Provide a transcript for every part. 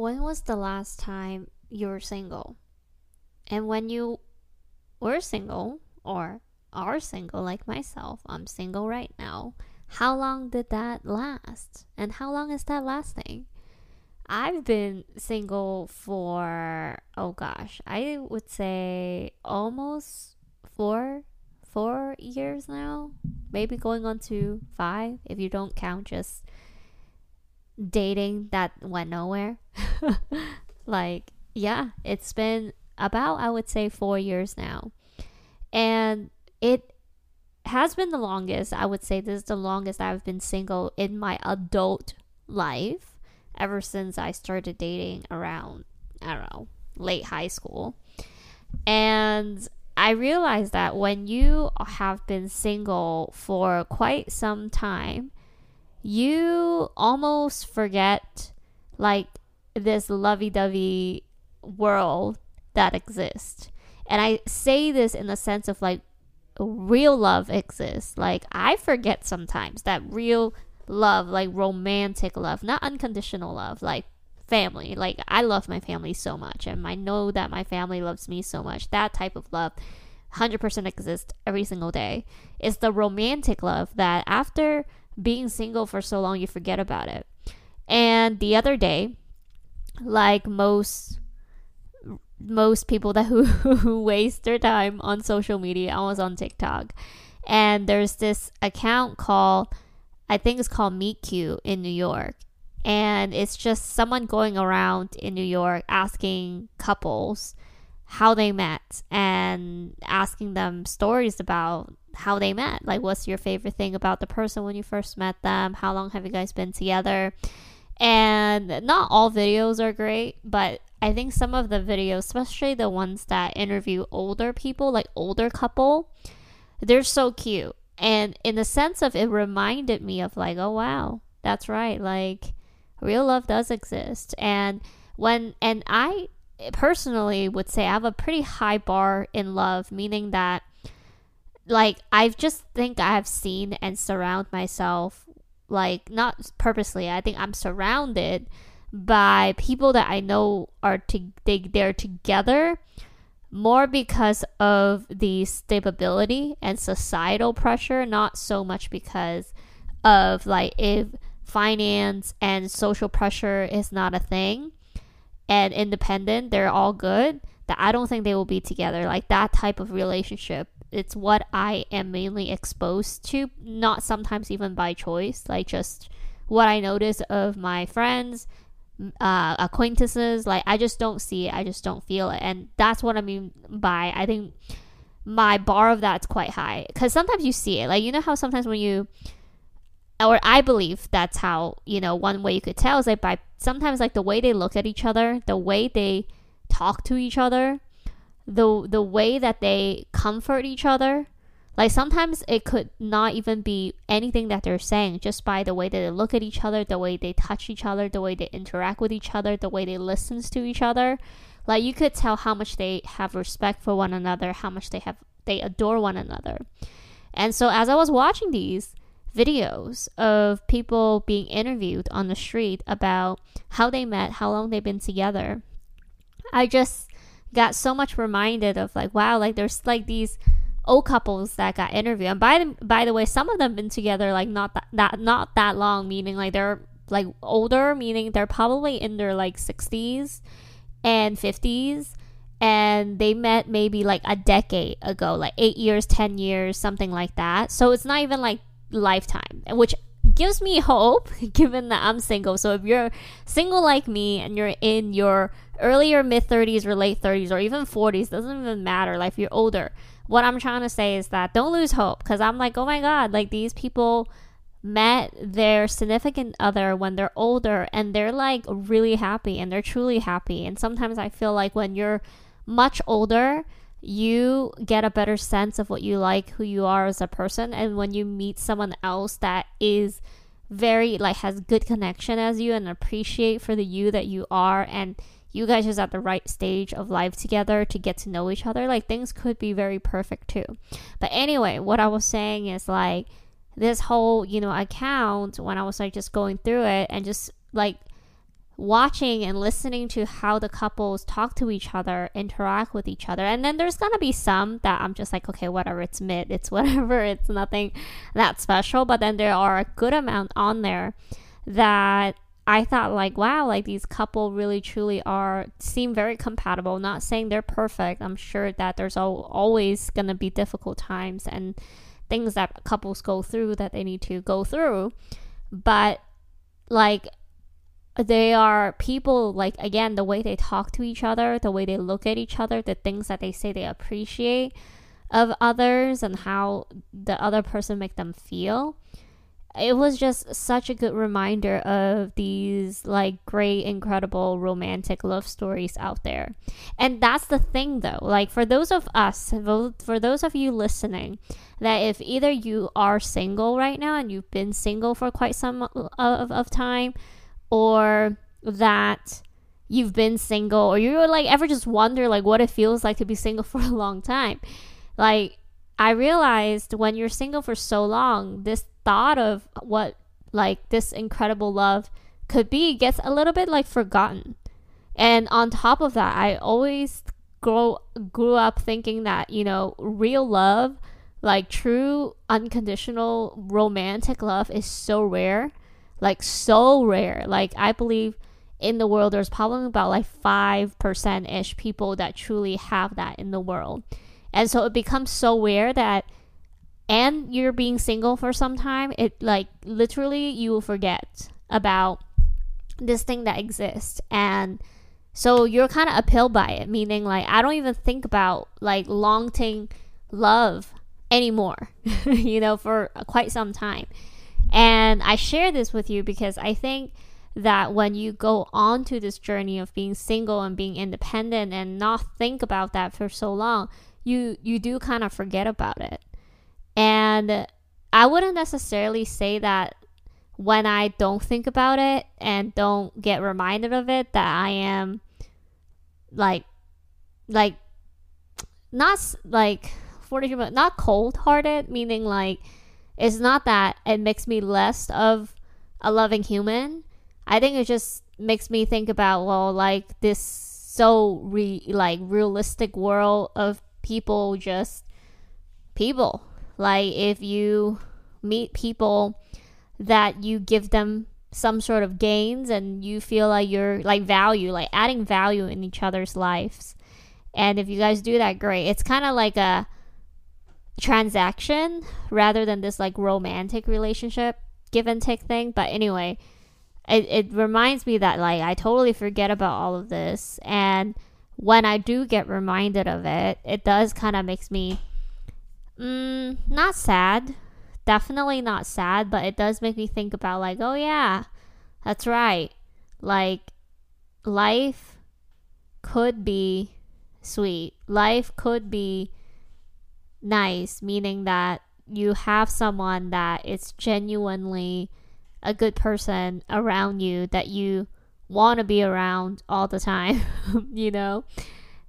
when was the last time you were single? And when you were single or are single like myself, I'm single right now. How long did that last? And how long is that lasting? I've been single for oh gosh, I would say almost four four years now. Maybe going on to five if you don't count just dating that went nowhere. like, yeah, it's been about I would say 4 years now. And it has been the longest. I would say this is the longest I've been single in my adult life ever since I started dating around, I don't know, late high school. And I realized that when you have been single for quite some time, you almost forget like this lovey-dovey world that exists. And I say this in the sense of like real love exists. Like I forget sometimes that real love, like romantic love, not unconditional love, like family. Like I love my family so much and I know that my family loves me so much. That type of love 100% exists every single day. It's the romantic love that after being single for so long you forget about it. And the other day, like most most people that who, who waste their time on social media. I was on TikTok, and there's this account called I think it's called Meet Cute in New York, and it's just someone going around in New York asking couples how they met and asking them stories about how they met. Like, what's your favorite thing about the person when you first met them? How long have you guys been together? And not all videos are great, but I think some of the videos, especially the ones that interview older people, like older couple, they're so cute. And in the sense of it reminded me of like, oh wow, that's right. Like real love does exist. And when and I personally would say I have a pretty high bar in love, meaning that like I just think I have seen and surround myself like not purposely. I think I'm surrounded by people that I know are to they they're together more because of the stability and societal pressure, not so much because of like if finance and social pressure is not a thing and independent, they're all good. That I don't think they will be together. Like that type of relationship. It's what I am mainly exposed to, not sometimes even by choice, like just what I notice of my friends uh, acquaintances. Like I just don't see it. I just don't feel it, and that's what I mean by I think my bar of that's quite high because sometimes you see it. Like you know how sometimes when you or I believe that's how you know one way you could tell is like by sometimes like the way they look at each other, the way they talk to each other, the the way that they comfort each other like sometimes it could not even be anything that they're saying just by the way that they look at each other, the way they touch each other, the way they interact with each other, the way they listen to each other. Like you could tell how much they have respect for one another, how much they have they adore one another. And so as I was watching these videos of people being interviewed on the street about how they met, how long they've been together, I just got so much reminded of like wow, like there's like these old couples that got interviewed. And by the by the way, some of them been together like not that, that not that long, meaning like they're like older, meaning they're probably in their like sixties and fifties. And they met maybe like a decade ago, like eight years, ten years, something like that. So it's not even like lifetime, which gives me hope given that I'm single. So if you're single like me and you're in your earlier mid 30s or late 30s or even 40s, doesn't even matter. Like if you're older, what I'm trying to say is that don't lose hope because I'm like, oh my God, like these people met their significant other when they're older and they're like really happy and they're truly happy. And sometimes I feel like when you're much older, you get a better sense of what you like, who you are as a person. And when you meet someone else that is very like has good connection as you and appreciate for the you that you are and you guys just at the right stage of life together to get to know each other, like things could be very perfect too. But anyway, what I was saying is like this whole, you know, account when I was like just going through it and just like watching and listening to how the couples talk to each other, interact with each other. And then there's going to be some that I'm just like, okay, whatever, it's mid, it's whatever, it's nothing that special. But then there are a good amount on there that I thought like, wow, like these couple really truly are seem very compatible. Not saying they're perfect. I'm sure that there's al- always going to be difficult times and things that couples go through that they need to go through. But like they are people like again the way they talk to each other the way they look at each other the things that they say they appreciate of others and how the other person make them feel. It was just such a good reminder of these like great incredible romantic love stories out there. And that's the thing though. Like for those of us for those of you listening that if either you are single right now and you've been single for quite some uh, of, of time or that you've been single or you like ever just wonder like what it feels like to be single for a long time? Like i realized when you're single for so long this thought of what like this incredible love could be gets a little bit like forgotten. And on top of that i always grow grew up thinking that you know real love like true unconditional romantic love is so rare like so rare. Like I believe in the world there's probably about like 5% ish people that truly have that in the world. And so it becomes so rare that and you're being single for some time, it like literally you will forget about this thing that exists and so you're kind of appealed by it, meaning like I don't even think about like long term love anymore, you know, for quite some time. And I share this with you because I think that when you go on to this journey of being single and being independent and not think about that for so long, you you do kind of forget about it. And I wouldn't necessarily say that when I don't think about it and don't get reminded of it that I am like like not like 40 not cold hearted meaning like it's not that it makes me less of a loving human. I think it just makes me think about well, like this so re like realistic world of people just people. Like if you meet people that you give them some sort of gains and you feel like you're like value, like adding value in each other's lives. And if you guys do that, great. It's kind of like a transaction rather than this like romantic relationship give and take thing. But anyway, it, it reminds me that like I totally forget about all of this. And when I do get reminded of it, it does kind of makes me mm, not sad. Definitely not sad, but it does make me think about like, oh yeah, that's right. Like life could be sweet. Life could be nice, meaning that you have someone that is genuinely a good person around you that you want to be around all the time, you know?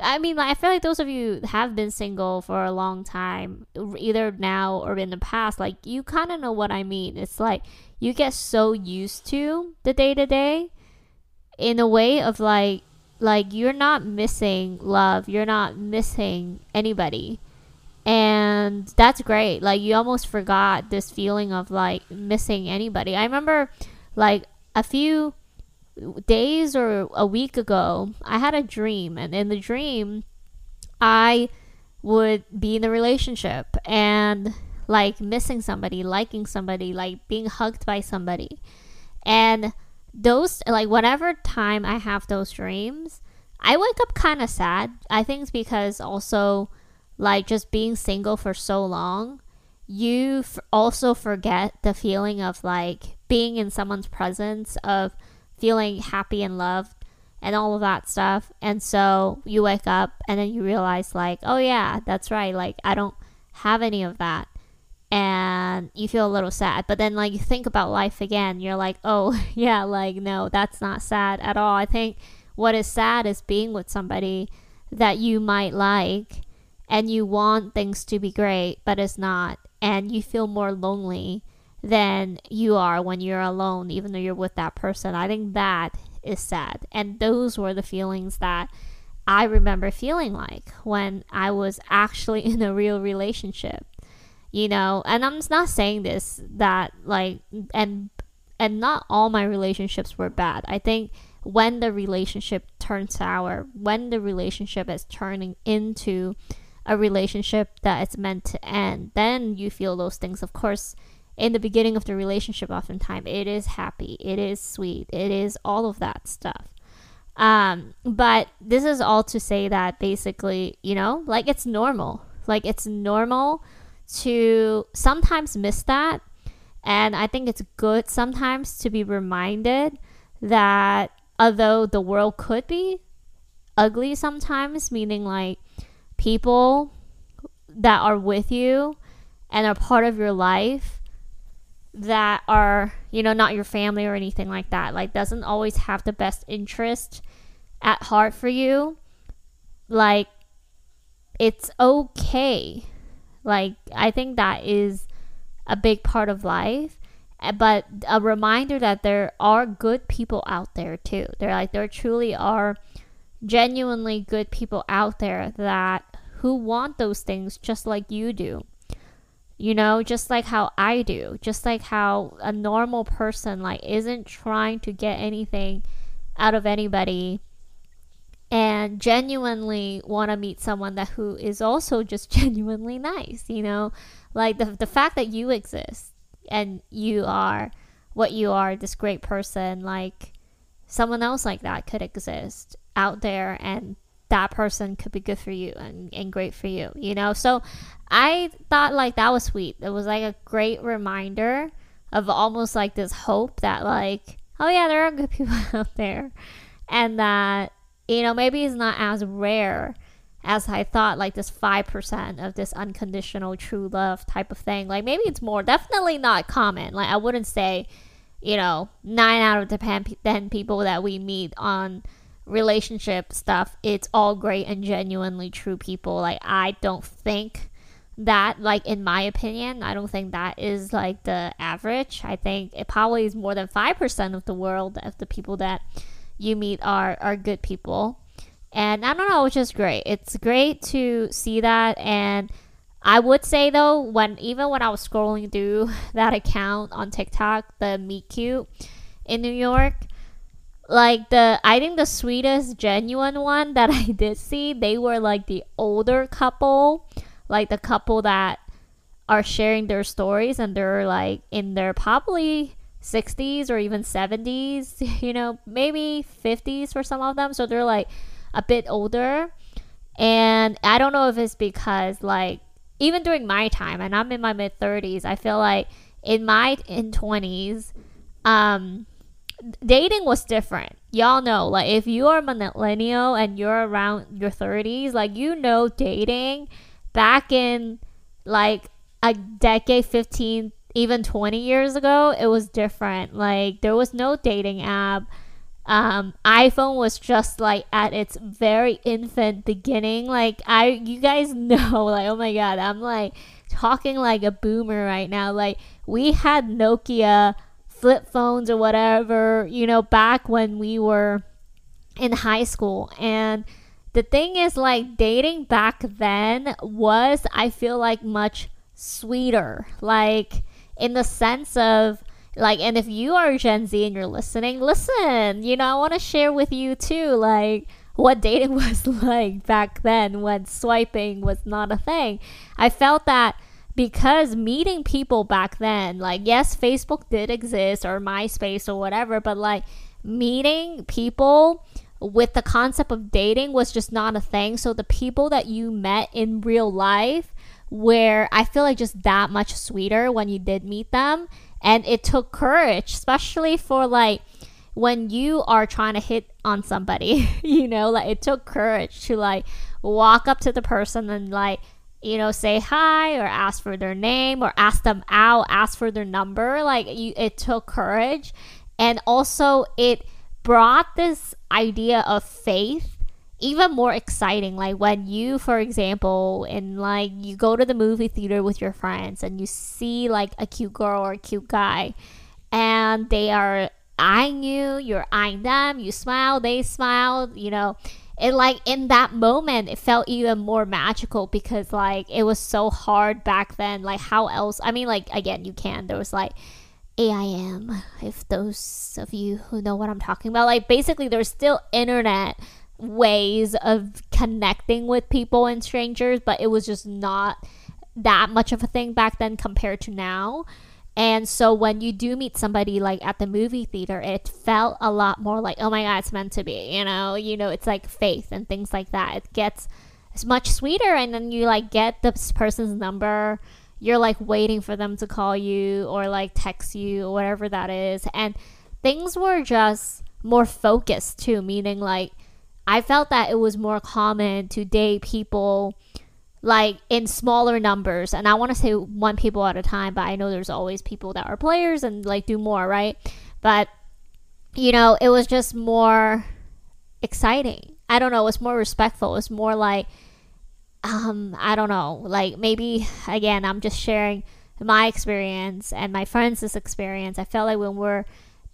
I mean, I feel like those of you have been single for a long time, either now or in the past, like you kind of know what I mean. It's like you get so used to the day to day in a way of like, like you're not missing love, you're not missing anybody and that's great. Like you almost forgot this feeling of like missing anybody. I remember like a few days or a week ago i had a dream. And in the dream i would be in a relationship and like missing somebody liking somebody like being hugged by somebody. And those like whatever time i have those dreams i wake up kind of sad. I think it's because also like just being single for so long, you f- also forget the feeling of like being in someone's presence, of feeling happy and loved, and all of that stuff. And so you wake up and then you realize, like, oh yeah, that's right. Like, I don't have any of that. And you feel a little sad. But then, like, you think about life again. You're like, oh, yeah, like, no, that's not sad at all. I think what is sad is being with somebody that you might like and you want things to be great, but it's not, and you feel more lonely than you are when you're alone, even though you're with that person. I think that is sad. And those were the feelings that I remember feeling like when I was actually in a real relationship. You know, and I'm not saying this that like and and not all my relationships were bad. I think when the relationship turns sour, when the relationship is turning into a relationship that it's meant to end, then you feel those things. Of course, in the beginning of the relationship, oftentimes it is happy, it is sweet, it is all of that stuff. Um, but this is all to say that basically, you know, like it's normal. Like it's normal to sometimes miss that. And I think it's good sometimes to be reminded that although the world could be ugly sometimes, meaning like people that are with you and are part of your life that are, you know, not your family or anything like that, like doesn't always have the best interest at heart for you, like it's okay. Like I think that is a big part of life. Eh, but a reminder that there are good people out there too. There like there truly are genuinely good people out there that who want those things just like you do. You know, just like how I do, just like how a normal person like isn't trying to get anything out of anybody and genuinely want to meet someone that who is also just genuinely nice, you know? Like the the fact that you exist and you are what you are, this great person, like someone else like that could exist out there and that person could be good for you and, and great for you, you know? So I thought like that was sweet. It was like a great reminder of almost like this hope that like, oh yeah, there are good people out there. And that, you know, maybe it's not as rare as I thought, like this 5% of this unconditional true love type of thing. Like maybe it's more, definitely not common. Like I wouldn't say, you know, nine out of the 10 people that we meet on relationship stuff, it's all great and genuinely true people. Like, I don't think that, like, in my opinion, I don't think that is like the average. I think it probably is more than 5% of the world of the people that you meet are, are good people. And I don't know, it's just great. It's great to see that. And I would say though, when even when I was scrolling through that account on TikTok, the Meet Cute in New York, like the I think the sweetest genuine one that I did see, they were like the older couple, like the couple that are sharing their stories and they're like in their probably 60s or even 70s, you know, maybe 50s for some of them. So they're like a bit older. And I don't know if it's because like even during my time and I'm in my mid 30s, I feel like in my in 20s um dating was different. Y'all know, like if you are a millennial and you're around your 30s, like you know dating back in like a decade 15 even 20 years ago, it was different. Like there was no dating app. Um, iPhone was just like at its very infant beginning. Like I you guys know, like oh my god, I'm like talking like a boomer right now. Like we had Nokia flip phones or whatever, you know, back when we were in high school. And the thing is, like, dating back then was, I feel like, much sweeter. Like, in the sense of, like, and if you are Gen Z and you're listening, listen, you know, I want to share with you too, like, what dating was like back then when swiping was not a thing. I felt that because meeting people back then, like, yes, Facebook did exist or MySpace or whatever, but like meeting people with the concept of dating was just not a thing. So the people that you met in real life where I feel like just that much sweeter when you did meet them. And it took courage, especially for like when you are trying to hit on somebody, you know, like it took courage to like walk up to the person and like you know, say hi or ask for their name or ask them out, ask for their number. Like you, it took courage, and also it brought this idea of faith even more exciting like when you for example and like you go to the movie theater with your friends and you see like a cute girl or a cute guy and they are eyeing you, you're eyeing them, you smile, they smile you know. It like in that moment it felt even more magical because like it was so hard back then. Like how else I mean like again you can. There was like AIM, if those of you who know what I'm talking about. Like basically there's still internet ways of connecting with people and strangers, but it was just not that much of a thing back then compared to now. And so when you do meet somebody like at the movie theater, it felt a lot more like, oh my god, it's meant to be. You know, you know, it's like faith and things like that. It gets it's much sweeter and then you like get this person's number. You're like waiting for them to call you or like text you or whatever that is. And things were just more focused too, meaning like I felt that it was more common to date people like in smaller numbers. And i want to say one people at a time but i know there's always people that are players and like do more right? But you know it was just more exciting. I don't know it was more respectful. It was more like um i don't know like maybe again i'm just sharing my experience and my friends' experience. I felt like when we're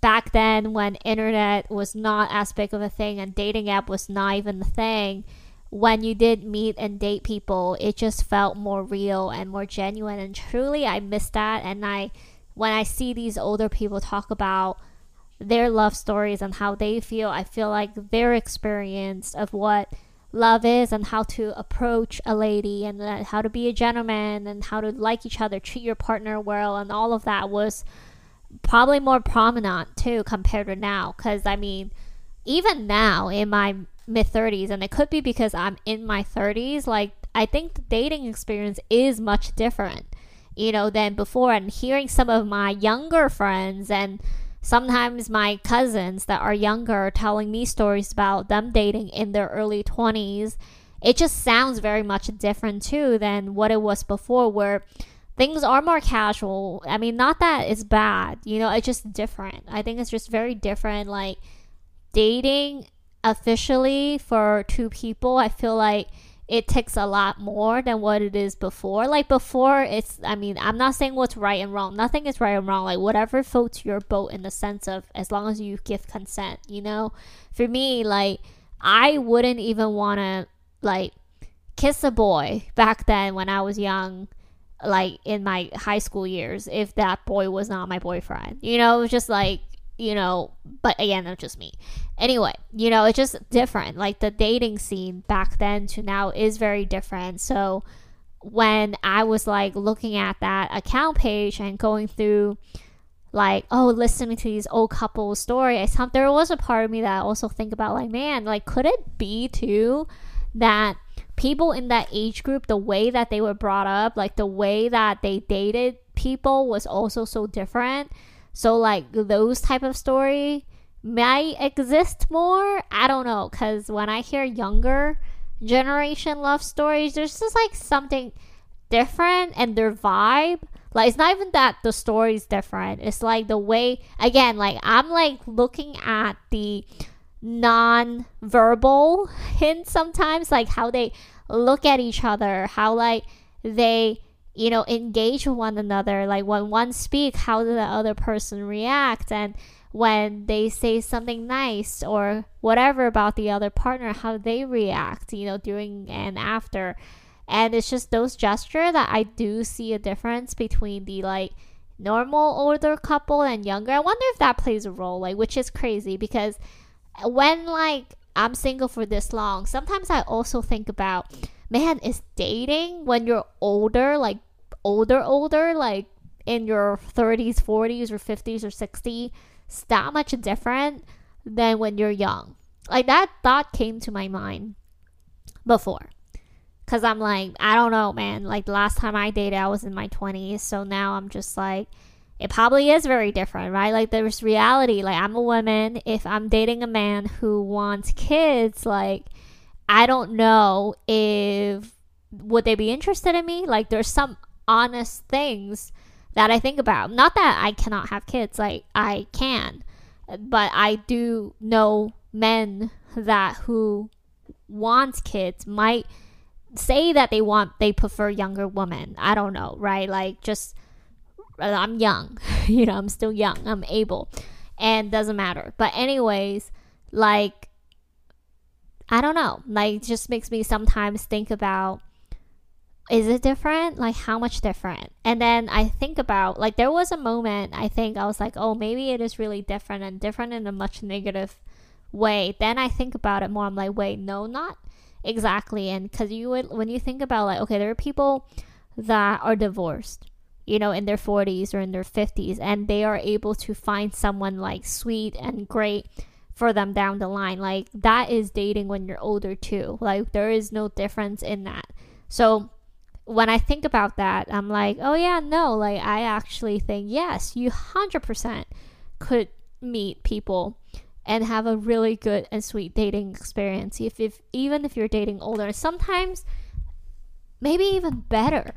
back then when internet was not as big of a thing and dating app was not even the thing when you did meet and date people, it just felt more real and more genuine. And truly, I miss that. And I, when I see these older people talk about their love stories and how they feel, I feel like their experience of what love is and how to approach a lady and uh, how to be a gentleman and how to like each other, treat your partner well, and all of that was probably more prominent too compared to now. Because I mean, even now in my mid 30s and it could be because I'm in my 30s like I think the dating experience is much different you know than before and hearing some of my younger friends and sometimes my cousins that are younger telling me stories about them dating in their early 20s it just sounds very much different too than what it was before where things are more casual. I mean not that it's bad you know it's just different. I think it's just very different like dating officially for two people, I feel like it takes a lot more than what it is before. Like before, it's, I mean, I'm not saying what's right and wrong. Nothing is right and wrong. Like whatever floats your boat in the sense of as long as you give consent, you know? For me, like, I wouldn't even want to, like, kiss a boy back then when I was young, like in my high school years, if that boy was not my boyfriend. You know, it was just like, you know, but again, that's just me. Anyway, you know, it's just different. Like the dating scene back then to now is very different. So when I was like looking at that account page and going through like oh listening to these old couple stories there was a part of me that I also think about like man like could it be too that people in that age group the way that they were brought up like the way that they dated people was also so different so like those type of story might exist more. I don't know cuz when I hear younger generation love stories there's just like something different and their vibe like it's not even that the story is different it's like the way again like i'm like looking at the non-verbal hints sometimes like how they look at each other how like they you know, engage with one another. Like when one speak, how does the other person react? And when they say something nice or whatever about the other partner, how they react, you know, during and after. And it's just those gestures that I do see a difference between the like normal older couple and younger. I wonder if that plays a role, like, which is crazy because when like I'm single for this long, sometimes I also think about, man, is dating when you're older, like older, older, like in your 30s, 40s, or 50s, or 60s, it's that much different than when you're young. Like that thought came to my mind before. Cause I'm like, I don't know, man. Like last time I dated, I was in my 20s. So now I'm just like, it probably is very different, right? Like there's reality. Like I'm a woman. If I'm dating a man who wants kids, like I don't know if would they be interested in me? Like there's some honest things that I think about. Not that I cannot have kids, like I can, but I do know men that who want kids might say that they want they prefer younger women. I don't know, right? Like just uh, I'm young, you know, I'm still young. I'm able. and doesn't matter. But anyways, like I don't know. Like just makes me sometimes think about is it different? Like how much different? And then I think about like there was a moment I think I was like, "Oh, maybe it is really different and different in a much negative way." Then I think about it more. I'm like, "Wait, no, not exactly." And cuz you would when you think about like, okay, there are people that are divorced you know, in their 40s or in their 50s, and they are able to find someone like sweet and great for them down the line. Like, that is dating when you're older too. Like, there is no difference in that. So, when I think about that, I'm like, oh, yeah, no, like, I actually think, yes, you 100% could meet people and have a really good and sweet dating experience if, if even if you're dating older sometimes maybe even better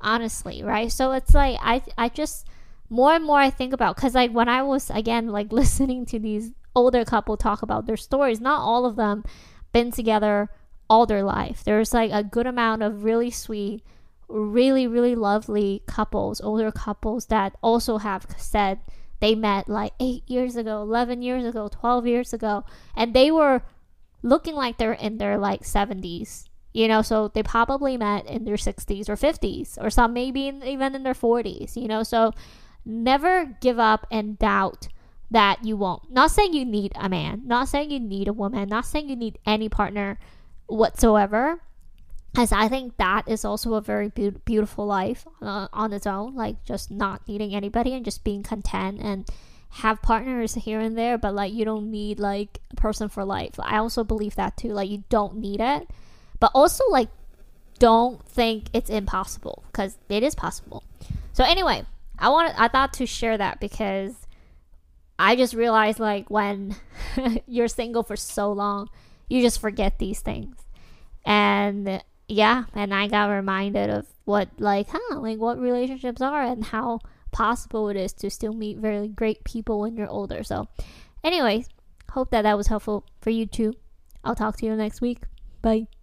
honestly, right? So it's like I I just more and more I think about cuz like when I was again like listening to these older couple talk about their stories, not all of them been together all their life. There's like a good amount of really sweet, really really lovely couples, older couples that also have said they met like 8 years ago, 11 years ago, 12 years ago and they were looking like they're in their like 70s you know, so they probably met in their 60s or 50s, or some maybe in, even in their 40s, you know. So never give up and doubt that you won't. Not saying you need a man, not saying you need a woman, not saying you need any partner whatsoever. As I think that is also a very be- beautiful life uh, on its own, like just not needing anybody and just being content and have partners here and there, but like you don't need like a person for life. I also believe that too. Like you don't need it but also like don't think it's impossible because it is possible. So anyway, I wanted I thought to share that because I just realized like when you're single for so long, you just forget these things. And yeah, and I got reminded of what like huh, like what relationships are and how possible it is to still meet very great people when you're older. So anyways, hope that that was helpful for you too. I'll talk to you next week. Bye.